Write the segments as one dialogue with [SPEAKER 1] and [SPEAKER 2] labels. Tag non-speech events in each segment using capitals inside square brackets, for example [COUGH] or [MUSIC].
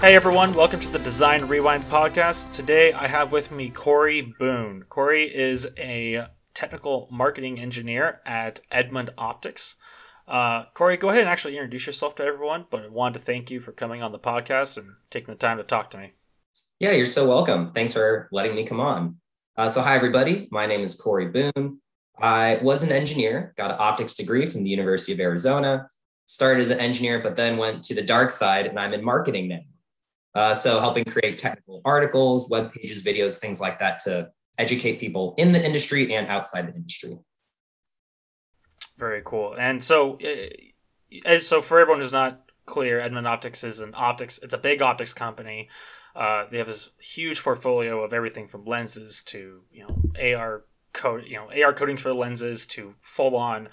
[SPEAKER 1] Hey everyone, welcome to the Design Rewind podcast. Today I have with me Cory Boone. Cory is a technical marketing engineer at Edmund Optics. Uh, Cory, go ahead and actually introduce yourself to everyone, but I wanted to thank you for coming on the podcast and taking the time to talk to me.
[SPEAKER 2] Yeah, you're so welcome. Thanks for letting me come on. Uh, so, hi, everybody. My name is Cory Boone. I was an engineer, got an optics degree from the University of Arizona, started as an engineer, but then went to the dark side, and I'm in marketing now. Uh, so, helping create technical articles, web pages, videos, things like that to educate people in the industry and outside the industry.
[SPEAKER 1] Very cool. And so, uh, so for everyone who's not clear, Edmund Optics is an optics. It's a big optics company. Uh, they have this huge portfolio of everything from lenses to you know AR code, you know AR coatings for lenses to full on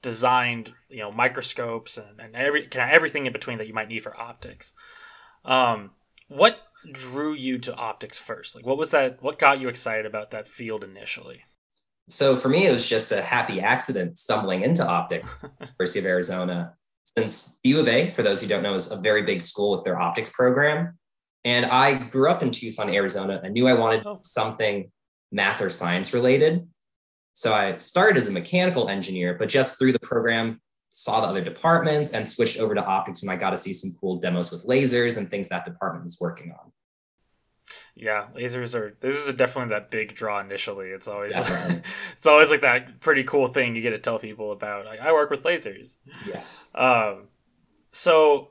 [SPEAKER 1] designed you know microscopes and, and every kind of everything in between that you might need for optics. Um, what drew you to optics first? Like, what was that? What got you excited about that field initially?
[SPEAKER 2] So for me, it was just a happy accident stumbling into optics, [LAUGHS] University of Arizona. Since U of A, for those who don't know, is a very big school with their optics program. And I grew up in Tucson, Arizona. I knew I wanted oh. something math or science related. So I started as a mechanical engineer, but just through the program, saw the other departments and switched over to optics when I got to see some cool demos with lasers and things that department was working on.
[SPEAKER 1] Yeah, lasers are lasers are definitely that big draw initially. It's always [LAUGHS] it's always like that pretty cool thing you get to tell people about. Like I work with lasers.
[SPEAKER 2] Yes.
[SPEAKER 1] Um so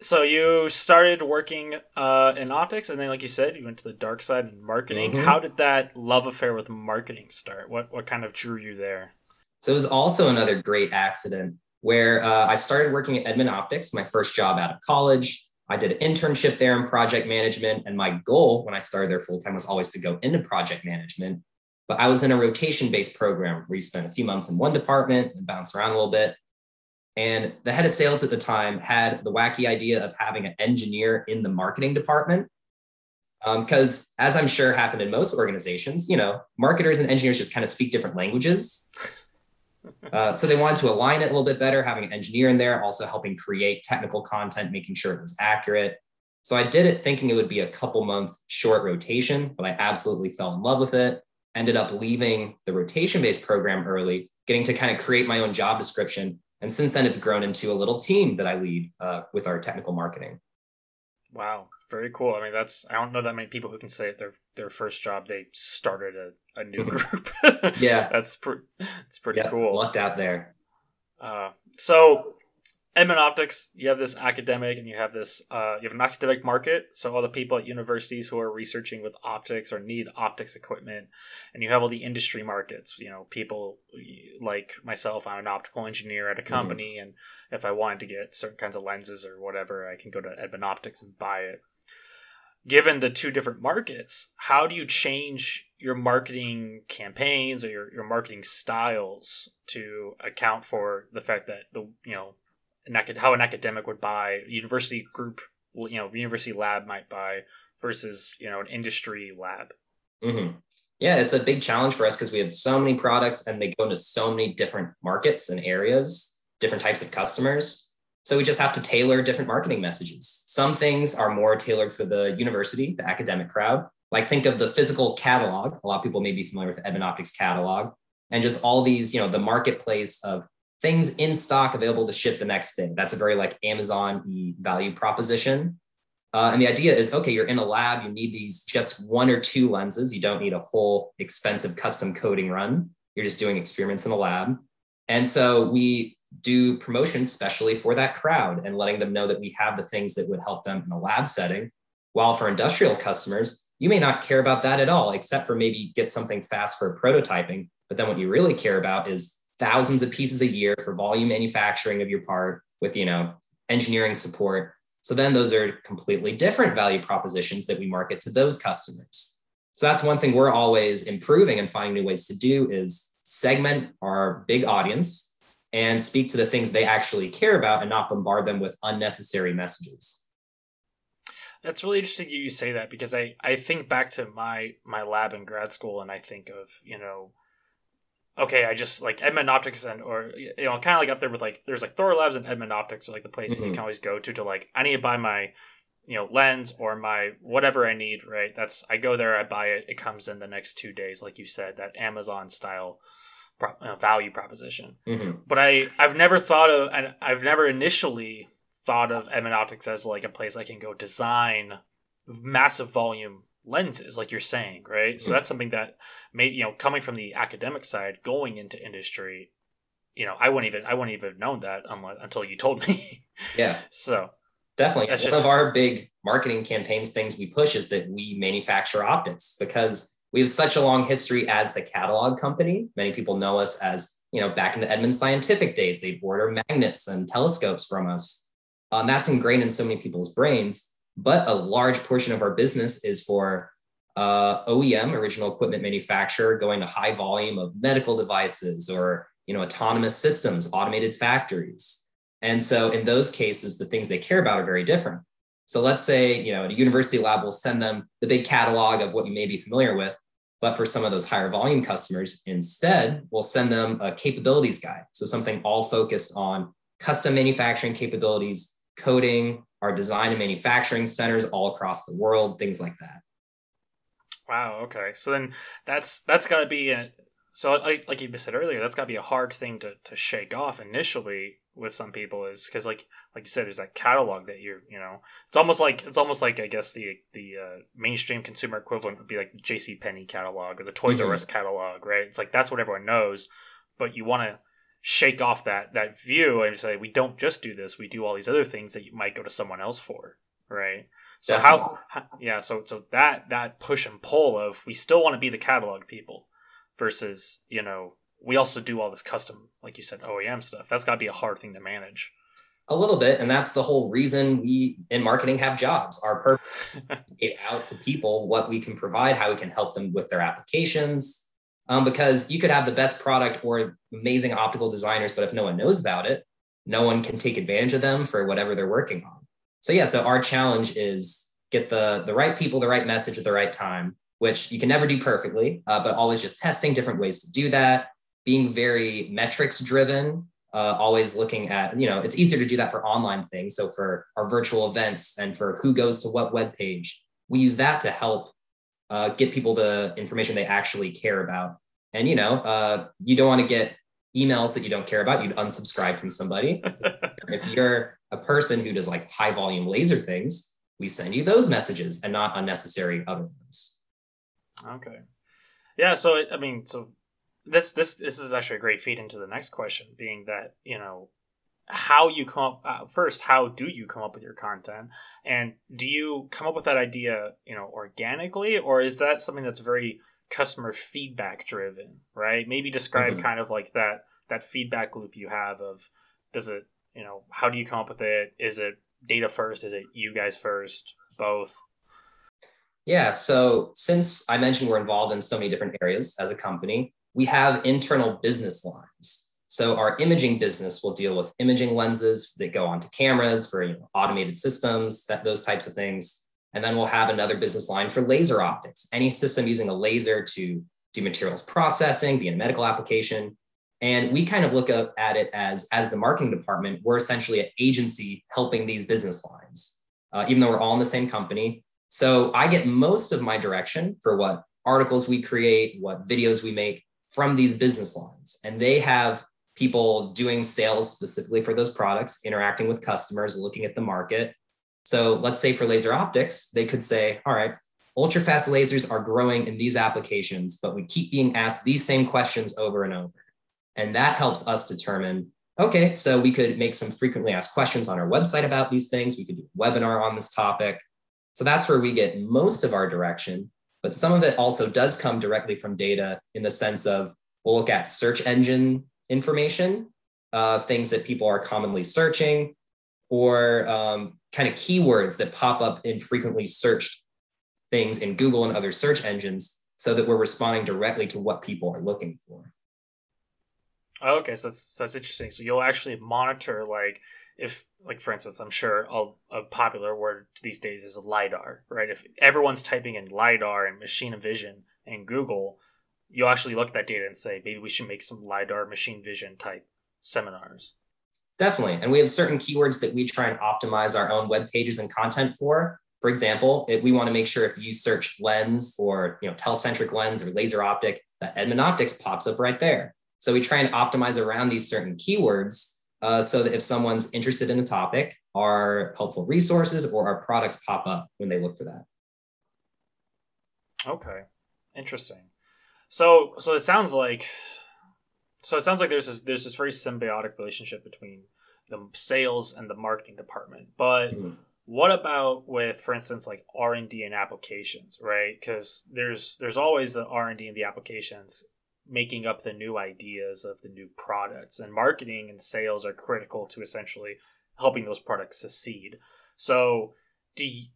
[SPEAKER 1] so you started working uh, in optics, and then, like you said, you went to the dark side in marketing. Mm-hmm. How did that love affair with marketing start? What what kind of drew you there?
[SPEAKER 2] So it was also another great accident where uh, I started working at Edmund Optics, my first job out of college. I did an internship there in project management, and my goal when I started there full time was always to go into project management. But I was in a rotation based program where you spend a few months in one department and bounce around a little bit. And the head of sales at the time had the wacky idea of having an engineer in the marketing department. Because, um, as I'm sure happened in most organizations, you know, marketers and engineers just kind of speak different languages. Uh, so they wanted to align it a little bit better, having an engineer in there, also helping create technical content, making sure it was accurate. So I did it thinking it would be a couple month short rotation, but I absolutely fell in love with it. Ended up leaving the rotation based program early, getting to kind of create my own job description and since then, it's grown into a little team that I lead uh, with our technical marketing.
[SPEAKER 1] Wow, very cool. I mean, that's I don't know that many people who can say at their their first job they started a, a new group. [LAUGHS]
[SPEAKER 2] yeah,
[SPEAKER 1] that's pretty. It's pretty yep, cool.
[SPEAKER 2] Lucked out there.
[SPEAKER 1] Uh, so Edmund Optics, you have this academic and you have this uh, you have an academic market. So all the people at universities who are researching with optics or need optics equipment, and you have all the industry markets. You know, people like myself. I'm an optical engineer at a mm-hmm. company, mm-hmm. and if I wanted to get certain kinds of lenses or whatever, I can go to Edmund Optics and buy it. Given the two different markets, how do you change your marketing campaigns or your, your marketing styles to account for the fact that the you know an how an academic would buy, university group, you know, university lab might buy versus you know an industry lab.
[SPEAKER 2] Mm-hmm. Yeah, it's a big challenge for us because we have so many products and they go into so many different markets and areas, different types of customers. So we just have to tailor different marketing messages. Some things are more tailored for the university, the academic crowd. Like think of the physical catalog. A lot of people may be familiar with Edmund Optics catalog and just all these, you know, the marketplace of things in stock available to ship the next day. That's a very like Amazon value proposition. Uh, and the idea is okay, you're in a lab, you need these just one or two lenses. You don't need a whole expensive custom coating run. You're just doing experiments in the lab. And so we do promotions specially for that crowd and letting them know that we have the things that would help them in a lab setting. While for industrial customers, you may not care about that at all, except for maybe get something fast for prototyping. But then what you really care about is thousands of pieces a year for volume manufacturing of your part with you know engineering support so then those are completely different value propositions that we market to those customers so that's one thing we're always improving and finding new ways to do is segment our big audience and speak to the things they actually care about and not bombard them with unnecessary messages
[SPEAKER 1] that's really interesting you say that because i i think back to my my lab in grad school and i think of you know okay, I just like Edmund Optics and or you know kind of like up there with like there's like Thorlabs and Edmund Optics are like the places mm-hmm. you can always go to to like I need to buy my you know lens or my whatever I need, right? That's I go there, I buy it, it comes in the next two days, like you said, that Amazon style pro, uh, value proposition.
[SPEAKER 2] Mm-hmm.
[SPEAKER 1] But I I've never thought of and I've never initially thought of Edmund Optics as like a place I can go design massive volume lenses, like you're saying, right? So
[SPEAKER 2] Mhm.
[SPEAKER 1] that's something that may you know coming from the academic side, going into industry, you know, I wouldn't even I wouldn't even have known that unless, until you told [LAUGHS] me.
[SPEAKER 2] Yeah,
[SPEAKER 1] so
[SPEAKER 2] definitely.
[SPEAKER 1] That's
[SPEAKER 2] One
[SPEAKER 1] just-
[SPEAKER 2] of our big marketing campaigns things we push is that we manufacture optics because we have such a long history as the catalog company. Many people know us as, you know, back in the Edmund Scientific days, they'd order magnets and telescopes from us. Um, that's ingrained in so many people's brains. But a large portion of our business is for uh, OEM, original equipment manufacturer, going to high volume of medical devices or you know autonomous systems, automated factories. And so in those cases, the things they care about are very different. So let's say, you know, a university lab will send them the big catalog of what you may be familiar with. But for some of those higher volume customers, instead, we'll send them a capabilities guide. So something all focused on custom manufacturing capabilities, coating, our design and manufacturing centers all across the world, things like that.
[SPEAKER 1] Wow. Okay. So then that's that's got to be a, so like like you said earlier, that's got to be a hard thing to to shake off initially with some people is because like like you said, there's that catalog that you're you know it's almost like it's almost like I guess the the uh, mainstream consumer equivalent would be like the J.C. Penney catalog or the Toys
[SPEAKER 2] Mhm.
[SPEAKER 1] R Us catalog, right? It's like that's what everyone knows, but you want to shake off that that view and say we don't just do this, we do all these other things that you might go to someone else for, right? So how, how yeah so so that that push and pull of we still want to be the catalog people versus you know we also do all this custom like you said OEM stuff that's got to be a hard thing to manage
[SPEAKER 2] A little bit. And that's the whole reason we in marketing have jobs. Our purpose is [LAUGHS] get out to people what we can provide, how we can help them with their applications. Um, because you could have the best product or amazing optical designers, but if no one knows about it, no one can take advantage of them for whatever they're working on. So yeah, so our challenge is get the the right people, the right message at the right time, which you can never do perfectly, uh, but always just testing different ways to do that. Being very metrics driven, uh, always looking at you know it's easier to do that for online things. So for our virtual events and for who goes to what web page, we use that to help uh, get people the information they actually care about. And you know, uh, you don't want to get emails that you don't care about. You'd unsubscribe from somebody [LAUGHS] if you're a person who does like high volume laser things, we send you those messages and not unnecessary other ones.
[SPEAKER 1] okay yeah so I mean so this this this is actually a great feed into the next question being that you know how you come up uh, first how do you come up with your content? And do you come up with that idea you know organically or is that something that's very customer feedback driven right? Maybe describe
[SPEAKER 2] Mhm.
[SPEAKER 1] kind of like that that feedback loop you have of does it you know how do you come up with it? Is it data first? Is it you guys first? Both?
[SPEAKER 2] Yeah. So since I mentioned we're involved in so many different areas as a company, we have internal business lines. So our imaging business will deal with imaging lenses that go onto cameras for you know, automated systems, that those types of things. And then we'll have another business line for laser optics, any system using a laser to do materials processing, be in a medical application. And we kind of look up at it as, as the marketing department, we're essentially an agency helping these business lines, uh, even though we're all in the same company. So I get most of my direction for what articles we create, what videos we make from these business lines. And they have people doing sales specifically for those products, interacting with customers, looking at the market. So let's say for laser optics, they could say, all right, ultra fast lasers are growing in these applications, but we keep being asked these same questions over and over. And that helps us determine okay, so we could make some frequently asked questions on our website about these things. We could do a webinar on this topic. So that's where we get most of our direction. But some of it also does come directly from data in the sense of we'll look at search engine information, uh, things that people are commonly searching, or um, kind of keywords that pop up in frequently searched things in Google and other search engines so that we're responding directly to what people are looking for.
[SPEAKER 1] Oh, okay, so that's so that's interesting. So you'll actually monitor like if like for instance, I'm sure a, a popular word these days is lidar, right? If everyone's typing in lidar and machine vision in Google, you'll actually look at that data and say maybe we should make some lidar machine vision type seminars.
[SPEAKER 2] Definitely. And we have certain keywords that we try and optimize our own web pages and content for. For example, if we want to make sure if you search lens or you know telecentric lens or laser optic, that Edmund Optics pops up right there. So we try and optimize around these certain keywords uh, so that if someone's interested in a topic, our helpful resources or our products pop up when they look for that.
[SPEAKER 1] Okay, interesting. So, so it sounds like, so it sounds like there's this there's this very symbiotic relationship between the sales and the marketing department. But mm-hmm. what about with, for instance, like R and D and applications, right? Because there's there's always the R and D and the applications making up the new ideas of the new products and marketing and sales are critical to essentially helping those products succeed. So do you,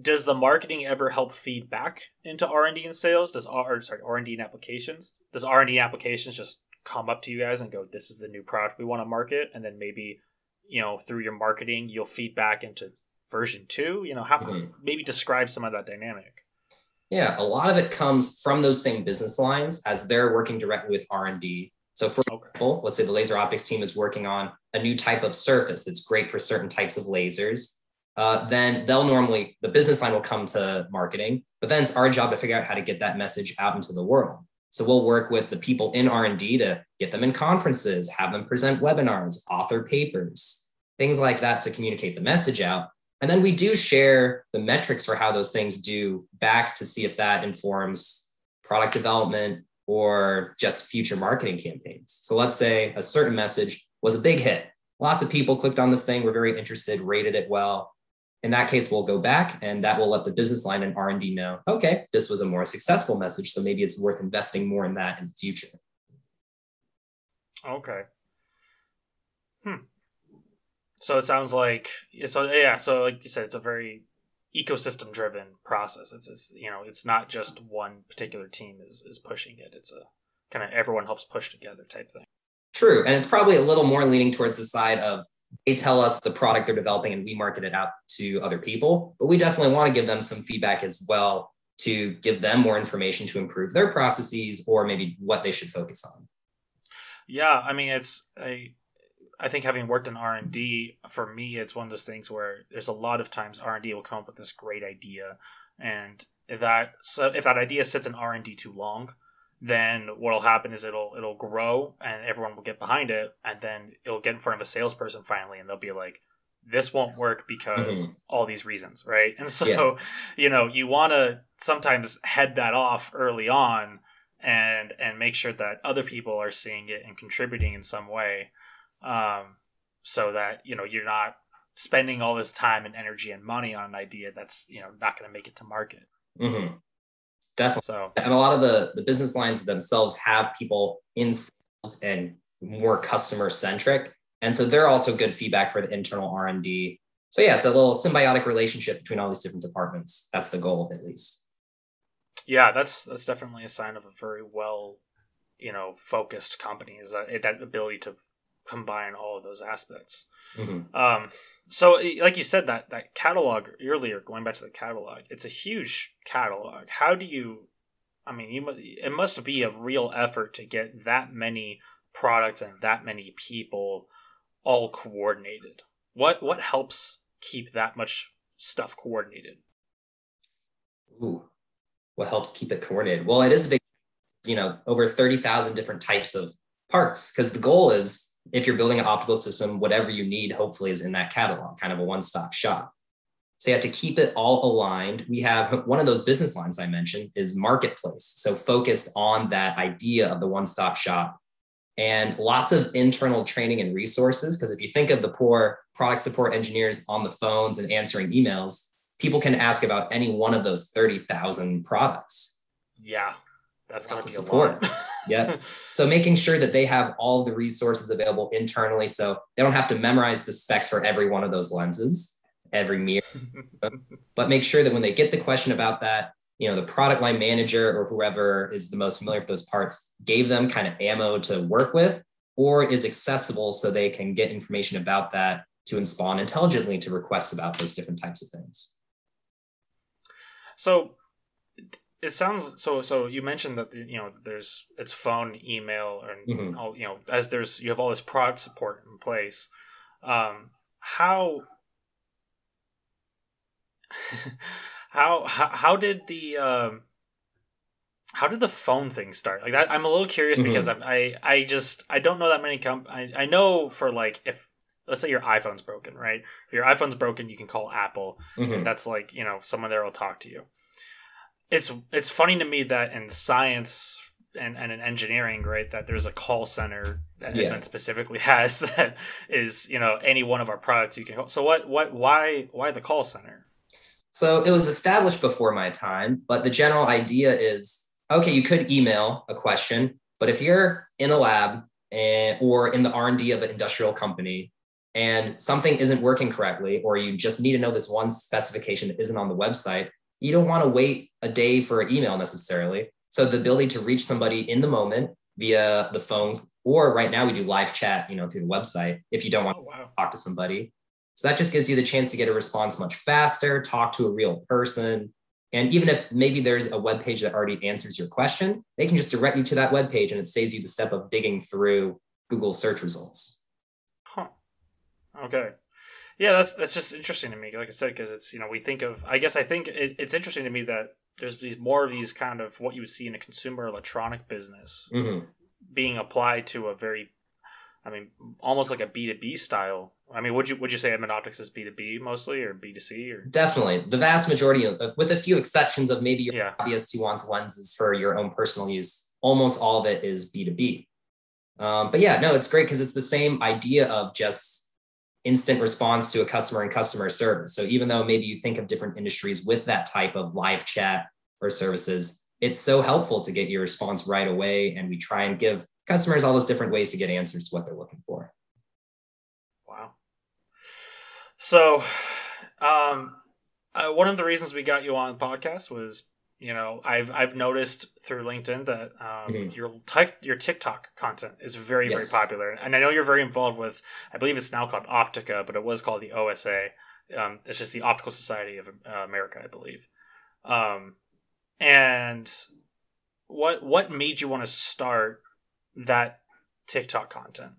[SPEAKER 1] does the marketing ever help feed back into r&d and sales? Does r sorry r&d and applications? Does r&d applications just come up to you guys and go this is the new product we want to market and then maybe you know through your marketing you'll feed back into version two? You know how mm-hmm. maybe describe some of that dynamic
[SPEAKER 2] yeah, a lot of it comes from those same business lines as they're working directly with R&D. So for example, let's say the laser optics team is working on a new type of surface that's great for certain types of lasers. Uh, then they'll normally, the business line will come to marketing, but then it's our job to figure out how to get that message out into the world. So we'll work with the people in R&D to get them in conferences, have them present webinars, author papers, things like that to communicate the message out. And then we do share the metrics for how those things do back to see if that informs product development or just future marketing campaigns. So let's say a certain message was a big hit. Lots of people clicked on this thing, were very interested, rated it well. In that case, we'll go back and that will let the business line and R&D know, okay, this was a more successful message, so maybe it's worth investing more in that in the future.
[SPEAKER 1] Okay. So it sounds like so yeah. So like you said, it's a very ecosystem driven process. It's, it's you know it's not just one particular team is is pushing it. It's a kind of everyone helps push together type thing.
[SPEAKER 2] True, and it's probably a little more leaning towards the side of they tell us the product they're developing and we market it out to other people. But we definitely want to give them some feedback as well to give them more information to improve their processes or maybe what they should focus on.
[SPEAKER 1] Yeah, I mean it's a I think having worked in R and D, for me, it's one of those things where there's a lot of times R and D will come up with this great idea, and if that so if that idea sits in R and D too long, then what'll happen is it'll it'll grow and everyone will get behind it, and then it'll get in front of a salesperson finally, and they'll be like, "This won't work because mm-hmm. all these reasons, right?" And [LAUGHS] so, yeah. you know, you want to sometimes head that off early on and and make sure that other people are seeing it and contributing in some way um, so that you know you're not spending all this time and energy and money on an idea that's you know not going to make it to market.
[SPEAKER 2] Mm-hmm. Definitely. So, and a lot of the the business lines themselves have people in sales and more customer centric, and so they're also good feedback for the internal R and D. So yeah, it's a little symbiotic relationship between all these different departments. That's the goal, at least.
[SPEAKER 1] Yeah, that's that's definitely a sign of a very well, you know, focused company. Is that that ability to combine all of those aspects. Mm-hmm. Um, so, like you said, that that catalog earlier, going back to the catalog, it's a huge catalog. How do you? I mean, you it must be a real effort to get that many products and that many people all coordinated. What what helps keep that much stuff coordinated?
[SPEAKER 2] Ooh, what helps keep it coordinated? Well, it is a big, you know, over thirty thousand different types of parts because the goal is if you're building an optical system, whatever you need, hopefully, is in that catalog, kind of a one stop shop. So you have to keep it all aligned. We have [LAUGHS] one of those business lines I mentioned is marketplace. So focused on that idea of the one stop shop and lots of internal training and resources. Because if you think of the poor product support engineers on the phones and answering emails, people can ask about any one of those 30,000 products.
[SPEAKER 1] Yeah. That's got to be support. [LAUGHS]
[SPEAKER 2] yeah. So making sure that they have all the resources available internally, so they don't have to memorize the specs for every one of those lenses, every mirror, [LAUGHS] but make sure that when they get the question about that, you know, the product line manager or whoever is the most familiar with those parts gave them kind of ammo to work with, or is accessible so they can get information about that to respond intelligently to requests about those different types of things.
[SPEAKER 1] So it sounds so. So you mentioned that you know there's it's phone, email, and mm-hmm. all you know as there's you have all this product support in place. Um, how [LAUGHS] how, how how did the um, how did the phone thing start? Like that, I'm a little curious mm-hmm. because I I just I don't know that many comp. I, I know for like if let's say your iPhone's broken, right? If your iPhone's broken, you can call Apple. Mm-hmm. That's like you know someone there will talk to you. It's it's funny to me that in science and, and in engineering, right, that there's a call center that yeah. specifically [LAUGHS] has that is you know any one of our products you can. Call. So what what why why the call center?
[SPEAKER 2] So it was established before my time, but the general idea is okay. You could email a question, but if you're in a lab and, or in the R and D of an industrial company and something isn't working correctly, or you just need to know this one specification that isn't on the website, you don't want to wait a day for an email necessarily. So the ability to reach somebody in the moment via the phone, or right now we do live chat, you know, through the website if you don't want oh, wow. to talk to somebody. So that just gives you the chance to get a response much faster, talk to a real person. And even if maybe there's a web page that already answers your question, they can just direct you to that web page and it saves you the step of digging through Google search results.
[SPEAKER 1] Huh. Okay. Yeah, that's that's just interesting to me. Like I said, because it's you know we think of. I guess I think it, it's interesting to me that there's these more of these kind of what you would see in a consumer electronic business mm-hmm. being applied to a very I mean, almost like a B two B style. I mean, would you would you say Edmund Optics is B two B mostly or B two C or
[SPEAKER 2] definitely the vast majority of, with a few exceptions of maybe your yeah. hobbyist who wants lenses for your own personal use. Almost all of it is B two B. Um, but yeah, no, it's great because it's the same idea of just instant response to a customer and customer service. So even though maybe you think of different industries with that type of live chat or services, it's so helpful to get your response right away. And we try and give customers all those different ways to get answers to what they're looking for.
[SPEAKER 1] Wow. So, um, uh, one of the reasons we got you on the podcast was you know i've i've noticed through linkedin that um, mm-hmm. your tech your tiktok content is very yes. very popular and i know you're very involved with i believe it's now called optica but it was called the osa um, it's just the optical society of uh, america i believe um, and what what made you want to start that tiktok content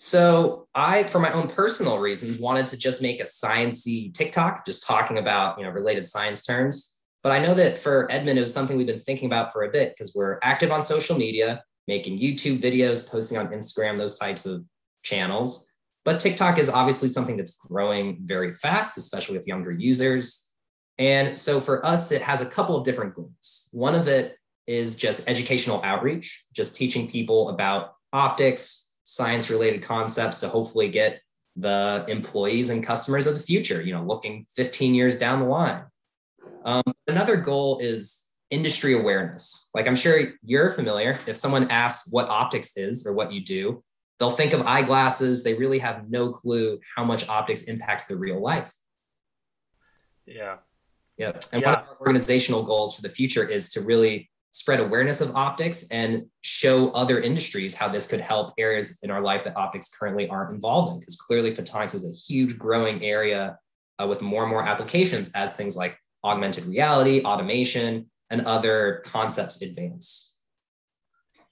[SPEAKER 2] so I, for my own personal reasons, wanted to just make a sciency TikTok, just talking about you know related science terms. But I know that for Edmund, it was something we've been thinking about for a bit because we're active on social media, making YouTube videos, posting on Instagram, those types of channels. But TikTok is obviously something that's growing very fast, especially with younger users. And so for us, it has a couple of different goals. One of it is just educational outreach, just teaching people about optics, science related concepts to hopefully get the employees and customers of the future, you know, looking 15 years down the line. Um, another goal is industry awareness. Like I'm sure you're familiar. If someone asks what optics is or what you do, they'll think of eyeglasses. They really have no clue how much optics impacts their real life.
[SPEAKER 1] Yeah.
[SPEAKER 2] Yeah. And yeah. one of our organizational goals for the future is to really spread awareness of optics and show other industries how this could help areas in our life that optics currently aren't involved in. Because clearly, photonics is a huge growing area uh, with more and more applications as things like augmented reality, automation, and other concepts advance.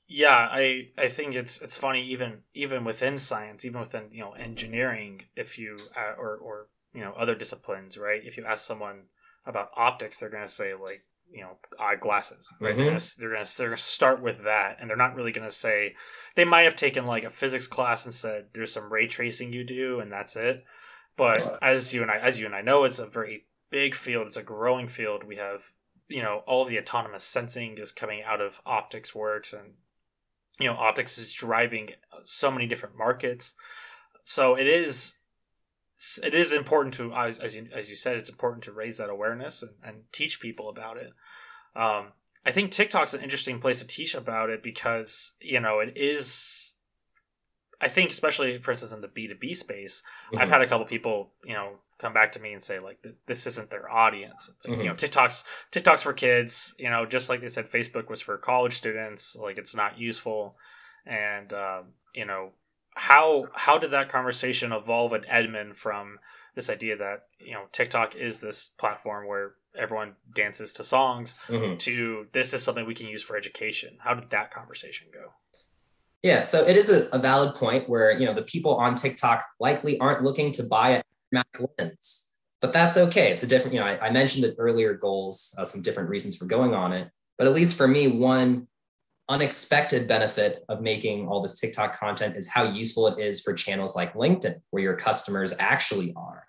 [SPEAKER 1] Yeah, I I think it's it's funny even even within science, even within you know engineering, if you uh, or or you know other disciplines, right? If you ask someone about optics, they're gonna say like you know eyeglasses, right? Mm-hmm. They're, gonna, they're gonna they're gonna start with that, and they're not really gonna say they might have taken like a physics class and said there's some ray tracing you do, and that's it. But as you and I as you and I know, it's a very big field. It's a growing field. We have, you know, all the autonomous sensing is coming out of optics works and you know, optics is driving so many different markets. So it is it is important to as, as you as you said it's important to raise that awareness and, and teach people about it. Um, I think TikTok's an interesting place to teach about it because you know it is I think especially for instance in the B2B space, mm-hmm. I've had a couple people, you know, come back to me and say like this isn't their audience. Mm-hmm. You know, TikTok's TikTok's for kids. You know, just like they said, Facebook was for college students. Like it's not useful. And um, you know, how how did that conversation evolve at Edmund from this idea that you know TikTok is this platform where everyone dances to songs mm-hmm. to this is something we can use for education? How did that conversation go?
[SPEAKER 2] Yeah, so it is a, a valid point where you know the people on TikTok likely aren't looking to buy a lens. but that's okay. It's a different, you know, I, I mentioned the earlier goals, uh, some different reasons for going on it. But at least for me, one unexpected benefit of making all this TikTok content is how useful it is for channels like LinkedIn, where your customers actually are.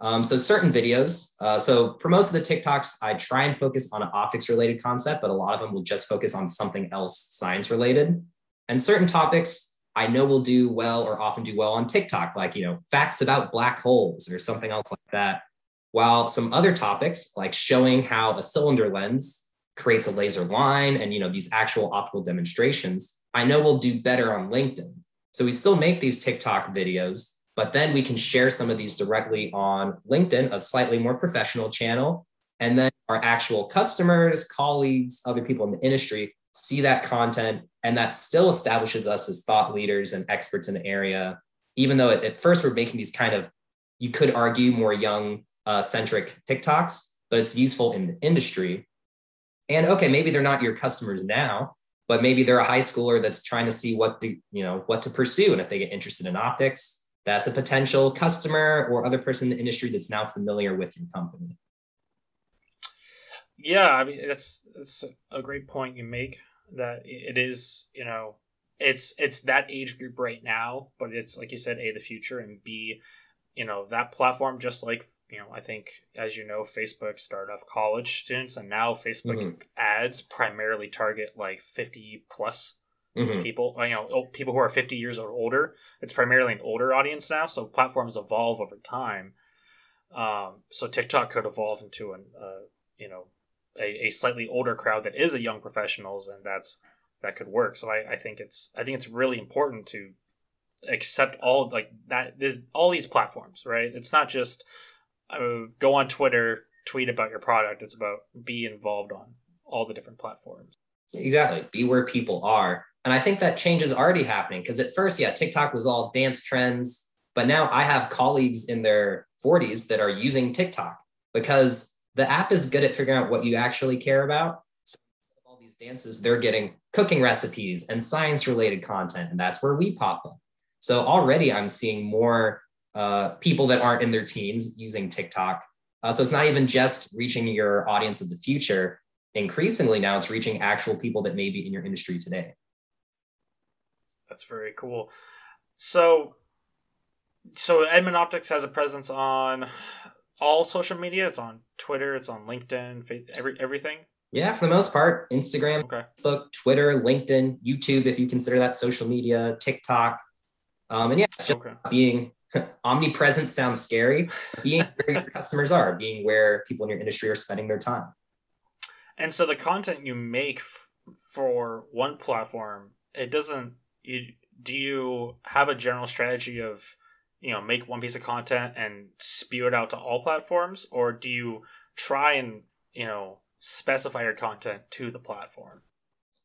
[SPEAKER 2] Um, so certain videos. Uh, so for most of the TikToks, I try and focus on an optics related concept, but a lot of them will just focus on something else science related. And certain topics I know will do well or often do well on TikTok, like you know facts about black holes or something else like that. While some other topics, like showing how a cylinder lens creates a laser line and you know these actual optical demonstrations, I know will do better on LinkedIn. So we still make these TikTok videos, but then we can share some of these directly on LinkedIn, a slightly more professional channel. And then our actual customers, colleagues, other people in the industry see that content, and that still establishes us as thought leaders and experts in the area. Even though at first we're making these kind of, you could argue, more young uh, centric TikToks, but it's useful in the industry. And okay, maybe they're not your customers now, but maybe they're a high schooler that's trying to see what to, you know, what to pursue. And if they get interested in optics, that's a potential customer or other person in the industry that's now familiar with your company.
[SPEAKER 1] Yeah, I mean that's that's a great point you make. That it is, you know, it's it's that age group right now, but it's like you said, a the future, and b, you know, that platform just like you know, I think as you know, Facebook started off college students, and now Facebook mm-hmm. ads primarily target like fifty plus mm-hmm. people. You know, people who are fifty years or older. It's primarily an older audience now, so platforms evolve over time. Um, so TikTok could evolve into an, uh, you know, a, a slightly older crowd that is a young professionals, and that's that could work. So I, I think it's I think it's really important to accept all like that all these platforms, right? It's not just uh, go on Twitter, tweet about your product. It's about be involved on all the different platforms.
[SPEAKER 2] Exactly. Be where people are. And I think that change is already happening because at first, yeah, TikTok was all dance trends. But now I have colleagues in their 40s that are using TikTok because the app is good at figuring out what you actually care about. So all these dances, they're getting cooking recipes and science related content. And that's where we pop up. So already I'm seeing more uh, people that aren't in their teens using TikTok. Uh, so it's not even just reaching your audience of the future. Increasingly now, it's reaching actual people that may be in your industry today.
[SPEAKER 1] That's very cool. So, so Edmund Optics has a presence on all social media. It's on Twitter. It's on LinkedIn. Every everything.
[SPEAKER 2] Yeah, for the most part, Instagram, okay. Facebook, Twitter, LinkedIn, YouTube, if you consider that social media, TikTok. Um, and yeah, it's just okay. being [LAUGHS] omnipresent sounds scary. Being where your [LAUGHS] customers are, being where people in your industry are spending their time.
[SPEAKER 1] And so the content you make f- for one platform, it doesn't. You, do you have a general strategy of, you know, make one piece of content and spew it out to all platforms, or do you try and you know specify your content to the platform?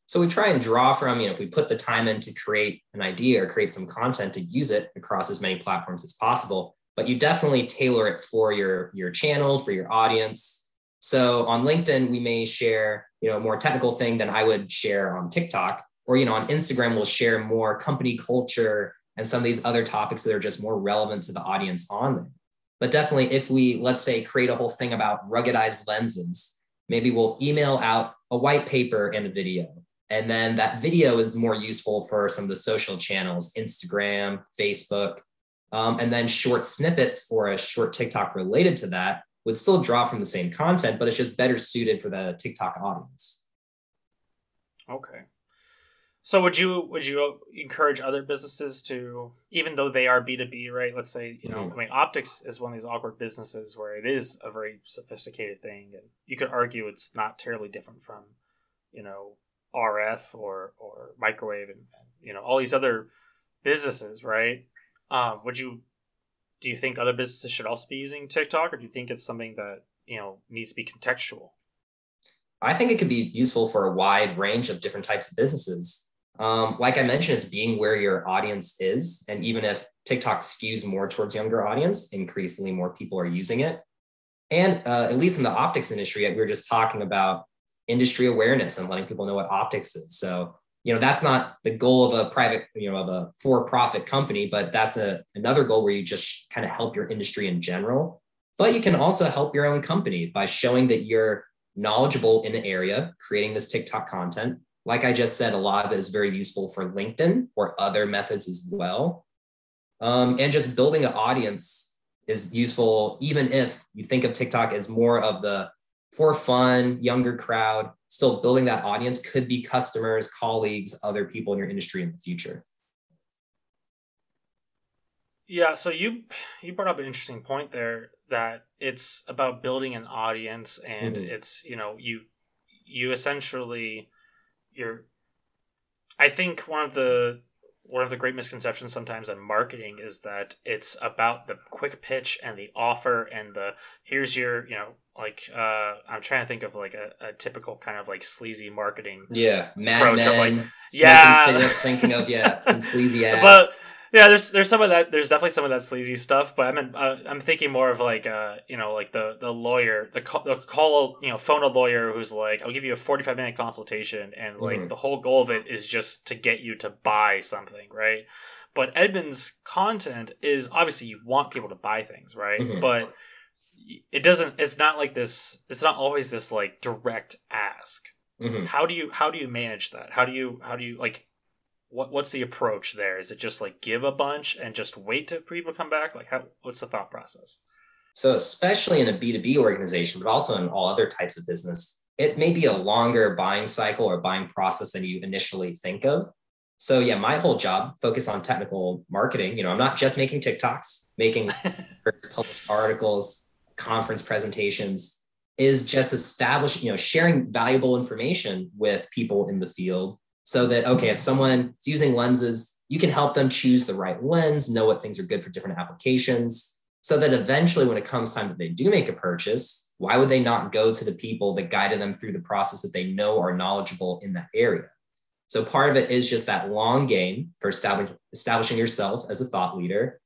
[SPEAKER 2] So we try and draw from, you know, if we put the time in to create an idea or create some content to use it across as many platforms as possible, but you definitely tailor it for your, your channel, for your audience. So on LinkedIn, we may share, you know, a more technical thing than I would share on TikTok. Or, you know, on Instagram, we'll share more company culture and some of these other topics that are just more relevant to the audience on them. But definitely, if we, let's say, create a whole thing about ruggedized lenses, maybe we'll email out a white paper and a video and then that video is more useful for some of the social channels, Instagram, Facebook. Um, and then short snippets or a short TikTok related to that would still draw from the same content, but it's just better suited for the TikTok audience.
[SPEAKER 1] Okay. So would you would you encourage other businesses to even though they are B2B, right? Let's say, you know, mm-hmm. I mean optics is one of these awkward businesses where it is a very sophisticated thing and you could argue it's not terribly different from, you know, RF or or microwave and, you know all these other businesses, right? Um, would you do you think other businesses should also be using TikTok, or do you think it's something that you know needs to be contextual?
[SPEAKER 2] I think it could be useful for a wide range of different types of businesses. Um, like I mentioned, it's being where your audience is, and even if TikTok skews more towards younger audience, increasingly more people are using it. And uh, at least in the optics industry, we were just talking about industry awareness and letting people know what optics is. So, you know, that's not the goal of a private, you know, of a for-profit company, but that's a another goal where you just kind of help your industry in general. But you can also help your own company by showing that you're knowledgeable in an area, creating this TikTok content. Like I just said, a lot of it is very useful for LinkedIn or other methods as well. Um, and just building an audience is useful, even if you think of TikTok as more of the for fun, younger crowd, still building that audience could be customers, colleagues, other people in your industry in the future.
[SPEAKER 1] Yeah, so you you brought up an interesting point there that it's about building an audience and mm-hmm. it's, you know, you you essentially you're I think one of the one of the great misconceptions sometimes in marketing is that it's about the quick pitch and the offer and the here's your you know like uh i'm trying to think of like a, a typical kind of like sleazy marketing
[SPEAKER 2] yeah Mad Men, of like yeah thinking of yeah some [LAUGHS] sleazy
[SPEAKER 1] ads. but yeah, there's there's some of that. There's definitely some of that sleazy stuff, but I'm in, uh, I'm thinking more of like uh you know like the the lawyer the call, the call you know phone a lawyer who's like I'll give you a 45 minute consultation and like mm-hmm. the whole goal of it is just to get you to buy something, right? But Edmund's content is obviously you want people to buy things, right? Mm-hmm. But it doesn't. It's not like this. It's not always this like direct ask. Mm-hmm. How do you how do you manage that? How do you how do you like what what's the approach there? Is it just like give a bunch and just wait for people to come back? Like how what's the thought process?
[SPEAKER 2] So especially in a B2B organization, but also in all other types of business, it may be a longer buying cycle or buying process than you initially think of. So yeah, my whole job focus on technical marketing. You know, I'm not just making TikToks, making [LAUGHS] published articles, conference presentations, is just establishing, you know, sharing valuable information with people in the field so that okay if someone is using lenses you can help them choose the right lens know what things are good for different applications so that eventually when it comes time that they do make a purchase why would they not go to the people that guided them through the process that they know are knowledgeable in that area? So part of it is just that long game for establish, establishing yourself as a thought leader.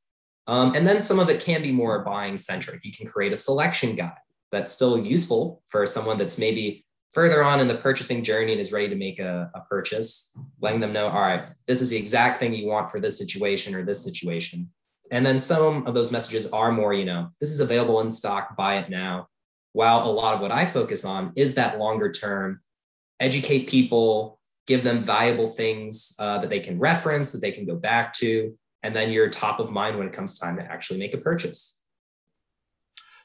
[SPEAKER 2] Um, and then some of it can be more buying centric. You can create a selection guide that's still useful for someone that's maybe further on in the purchasing journey and is ready to make a, a, purchase, letting them know, all right, this is the exact thing you want for this situation or this situation. And then some of those messages are more, you know, this is available in stock, buy it now. While a lot of what I focus on is that longer term, educate people, give them valuable things uh, that they can reference, that they can go back to, and then you're top of mind when it comes time to actually make a purchase.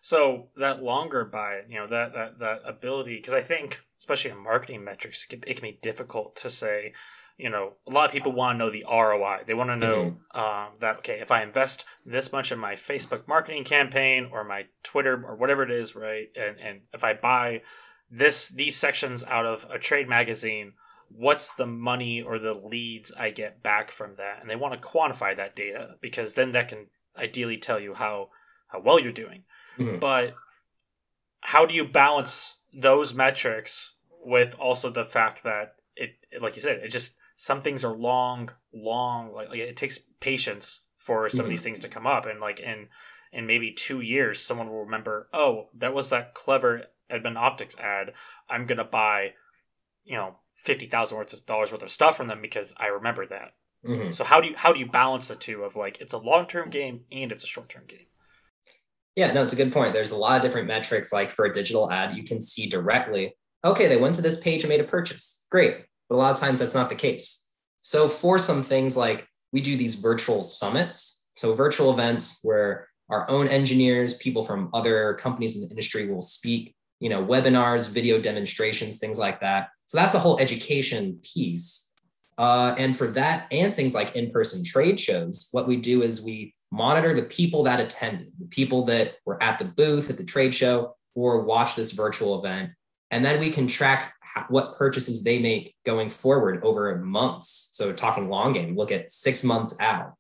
[SPEAKER 1] So that longer buy, you know, that that that ability, because I think, especially in marketing metrics, it can, it can, be difficult to say. You know, a lot of people want to know the ROI. They want to know mm-hmm. um, that okay, if I invest this much in my Facebook marketing campaign or my Twitter or whatever it is, right, and and if I buy this these sections out of a trade magazine, what's the money or the leads I get back from that? And they want to quantify that data because then that can ideally tell you how how well you're doing. Mm-hmm. But how do you balance those metrics with also the fact that it, like you said, it just some things are long, long. Like, like it takes patience for some mm-hmm. of these mm-hmm. things to come up, and like in in maybe two years, someone will remember, oh, that was that clever Edmund Optics ad. I'm gonna buy, you know, fifty thousand worth of dollars worth of stuff from them because I remember that. Mm-hmm. So how do you how do you balance the two of like it's a long term game and it's a short term game?
[SPEAKER 2] Yeah, no, it's a good point. There's a lot of different metrics. Like for a digital ad, you can see directly, okay, they went to this page and made a purchase. Great. But a lot of times that's not the case. So for some things like we do these virtual summits, so virtual events where our own engineers, people from other companies in the industry will speak, you know, webinars, video demonstrations, things like that. So that's a whole education piece. Uh, and for that and things like in-person trade shows, what we do is we monitor the people that attended, the people that were at the booth at the trade show or watch this virtual event. And then we can track what purchases they make going forward over months. So, talking long game, look at six months out.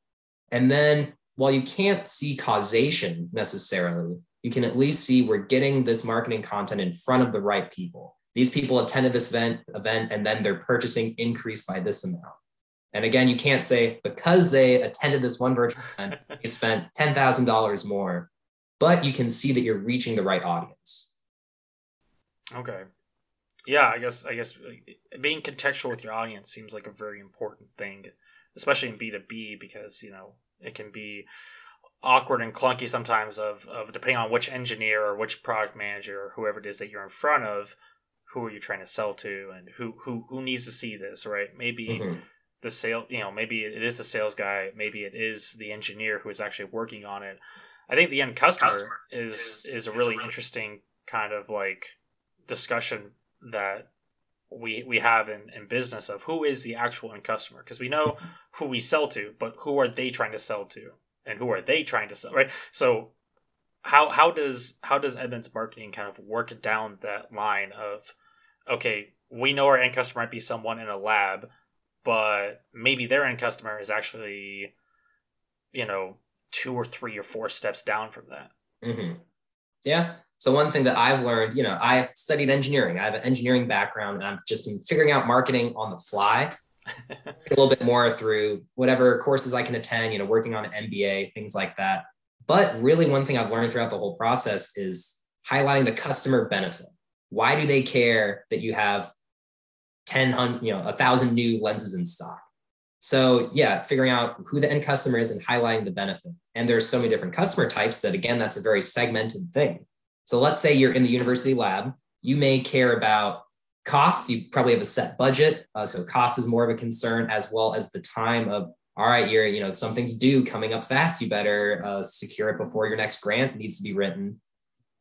[SPEAKER 2] And then, while you can't see causation necessarily, you can at least see we're getting this marketing content in front of the right people. These people attended this event, event and then their purchasing increased by this amount. And again, you can't say because they attended this one virtual [LAUGHS] event, they spent $10,000 more, but you can see that you're reaching the right audience.
[SPEAKER 1] Okay. Yeah, I guess I guess being contextual with your audience seems like a very important thing, especially in B2B because, you know, it can be awkward and clunky sometimes of, of depending on which engineer or which product manager or whoever it is that you're in front of who are you trying to sell to and who who who needs to see this right maybe mm-hmm. The sale you know maybe it is the sales guy maybe it is the engineer who is actually working on it. I think the end customer, customer is, is is a really, really interesting kind of like discussion that we we have in, in business of who is the actual end customer because we know who we sell to but who are they trying to sell to? And who are they trying to sell right? So how how does how does Edmund's marketing kind of work down that line of okay we know our end customer might be someone in a lab but maybe their end customer is actually you know two or three or four steps down from that
[SPEAKER 2] mm-hmm. yeah so one thing that I've learned, you know, I studied engineering. I have an engineering background, and I've just been figuring out marketing on the fly. [LAUGHS] a little bit more through whatever courses I can attend, you know, working on an MBA, things like that. But really, one thing I've learned throughout the whole process is highlighting the customer benefit. Why do they care that you have 10, you know, a thousand new lenses in stock? So yeah, figuring out who the end customer is and highlighting the benefit. And there's so many different customer types that again, that's a very segmented thing. So let's say you're in the university lab, you may care about cost. You probably have a set budget. Uh, so cost is more of a concern as well as the time of, all right, you're, you know, something's due coming up fast. You better uh, secure it before your next grant needs to be written.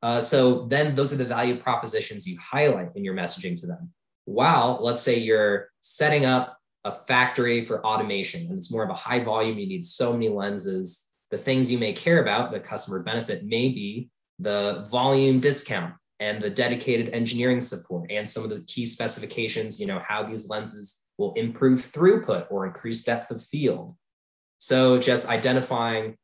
[SPEAKER 2] Uh, so then those are the value propositions you highlight in your messaging to them. While let's say you're setting up a factory for automation and it's more of a high volume, you need so many lenses. The things you may care about, the customer benefit may be the volume discount and the dedicated engineering support and some of the key specifications, you know, how these lenses will improve throughput or increase depth of field. So just identifying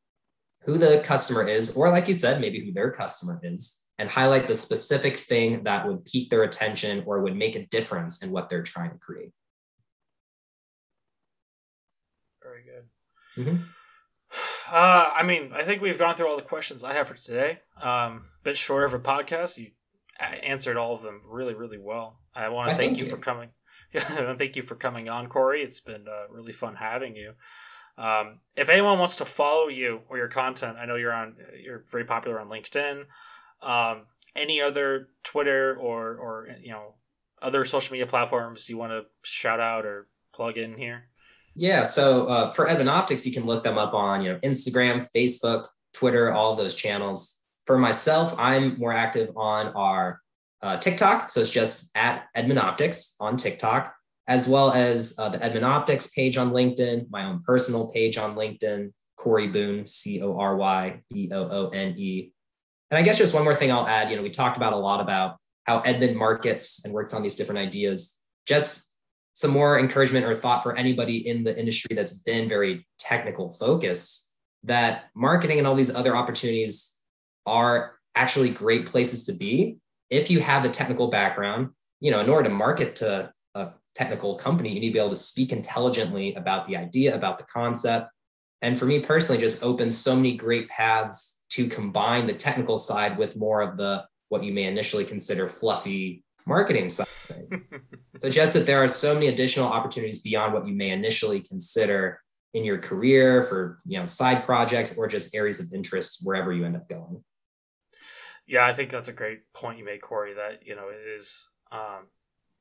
[SPEAKER 2] who the customer is, or like you said, maybe who their customer is, and highlight the specific thing that would pique their attention or would make a difference in what they're trying to create.
[SPEAKER 1] Very good. Mm-hmm. Uh, I mean, I think we've gone through all the questions I have for today. Um, bit short of a podcast. You answered all of them really, really well. I want to thank, you, you for coming. [LAUGHS] Yeah, thank you for coming on, Cory. It's been uh, really fun having you. Um, if anyone wants to follow you or your content, I know you're on. You're very popular on LinkedIn. Um, any other Twitter or or you know other social media platforms you want to shout out or plug in here?
[SPEAKER 2] Yeah. So uh, for Edmund Optics, you can look them up on you know Instagram, Facebook, Twitter, all those channels. For myself, I'm more active on our uh, TikTok. So it's just at Edmund Optics on TikTok, as well as uh, the Edmund Optics page on LinkedIn, my own personal page on LinkedIn, Cory Boone, C O R Y B O O N E. And I guess just one more thing I'll add. You know, we talked about a lot about how Edmund markets and works on these different ideas. Just some more encouragement or thought for anybody in the industry that's been very technical focus that marketing and all these other opportunities are actually great places to be if you have the technical background you know in order to market to a technical company you need to be able to speak intelligently about the idea about the concept and for me personally just opens so many great paths to combine the technical side with more of the what you may initially consider fluffy marketing side of things. [LAUGHS] Suggests that there are so many additional opportunities beyond what you may initially consider in your career for you know side projects or just areas of interest wherever you end up going.
[SPEAKER 1] Yeah, I think that's a great point you made, Cory. That you know it is um,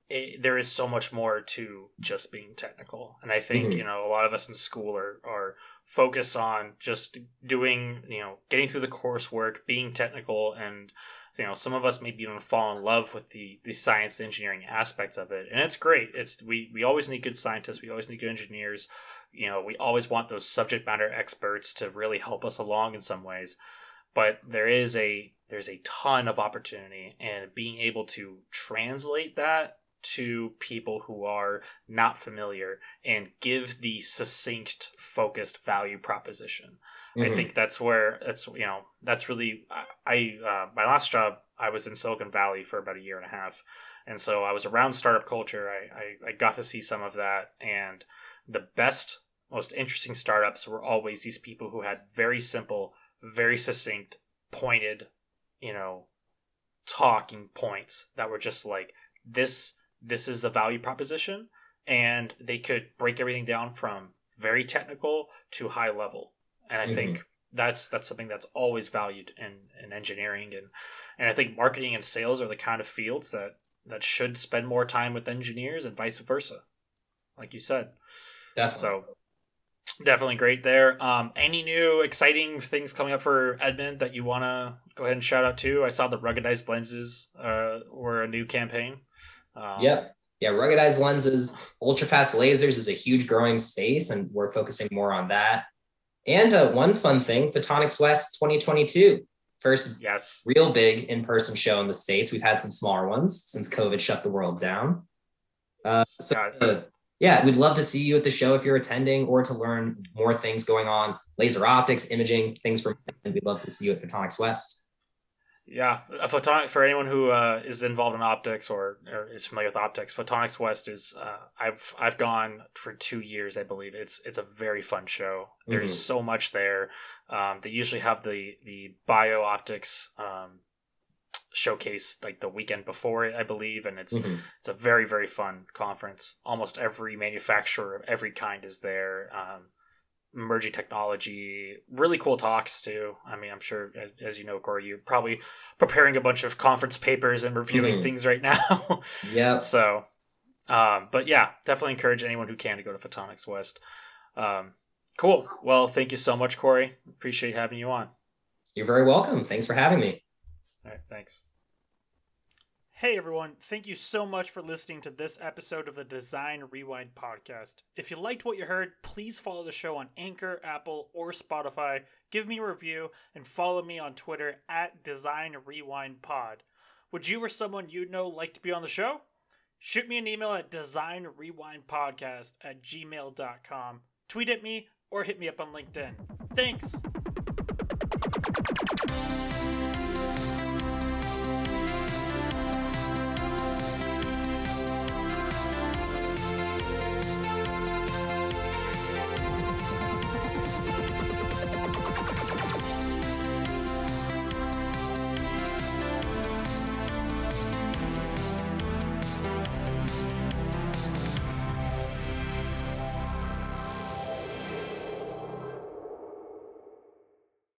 [SPEAKER 1] it, there is so much more to just being technical, and I think mm-hmm. you know a lot of us in school are are focused on just doing you know getting through the coursework, being technical, and you know some of us maybe even fall in love with the the science engineering aspects of it. And it's great. It's we we always need good scientists. We always need good engineers. You know we always want those subject matter experts to really help us along in some ways. But there is a there's a ton of opportunity and being able to translate that to people who are not familiar and give the succinct focused value proposition Mm-hmm. I think that's where that's you know that's really I uh, my last job I was in Silicon Valley for about a year and a half, and so I was around startup culture. I, I, I got to see some of that, and the best, most interesting startups were always these people who had very simple, very succinct, pointed, you know, talking points that were just like this. This is the value proposition, and they could break everything down from very technical to high level and I mm-hmm. think that's that's something that's always valued in, in engineering and and I think marketing and sales are the kind of fields that that should spend more time with engineers and vice versa. Like you said.
[SPEAKER 2] Definitely.
[SPEAKER 1] So definitely great there. Um, any new exciting things coming up for Edmund that you want to go ahead and shout out to? I saw the ruggedized lenses uh, were a new campaign.
[SPEAKER 2] Um, yep. Yeah, ruggedized lenses, ultra fast lasers is a huge growing space, and we're focusing more on that. And uh, one fun thing, Photonics West 2022, first
[SPEAKER 1] yes
[SPEAKER 2] real big in person show in the states. We've had some smaller ones since COVID shut the world down. Uh, so uh, yeah, we'd love to see you at the show if you're attending or to learn more things going on, laser optics, imaging, things from. We'd love to see you at Photonics West.
[SPEAKER 1] Yeah, a photonic for anyone who uh, is involved in optics or, or, is familiar with optics. Photonics West is uh, I've I've gone for two years, I believe. It's it's a very fun show. There's mm-hmm. so much there. Um, they usually have the the bio optics um, showcase like the weekend before it, I believe, and it's mm-hmm. it's a very very fun conference. Almost every manufacturer of every kind is there. Um, emerging technology, really cool talks too. I mean, I'm sure as you know, Cory, you're probably preparing a bunch of conference papers and reviewing mm-hmm. things right now. [LAUGHS]
[SPEAKER 2] yeah.
[SPEAKER 1] So, um, but yeah, definitely encourage anyone who can to go to Photonics West. Um, cool. Well, thank you so much, Cory. Appreciate having you on.
[SPEAKER 2] You're very welcome. Thanks for having me.
[SPEAKER 1] All right, thanks. Hey everyone, thank you so much for listening to this episode of the Design Rewind podcast. If you liked what you heard, please follow the show on Anchor, Apple, or Spotify. Give me a review and follow me on Twitter at Design Rewind Pod. Would you or someone you know like to be on the show? Shoot me an email at designrewindpodcast at gmail.com. Tweet at me or hit me up on LinkedIn. Thanks!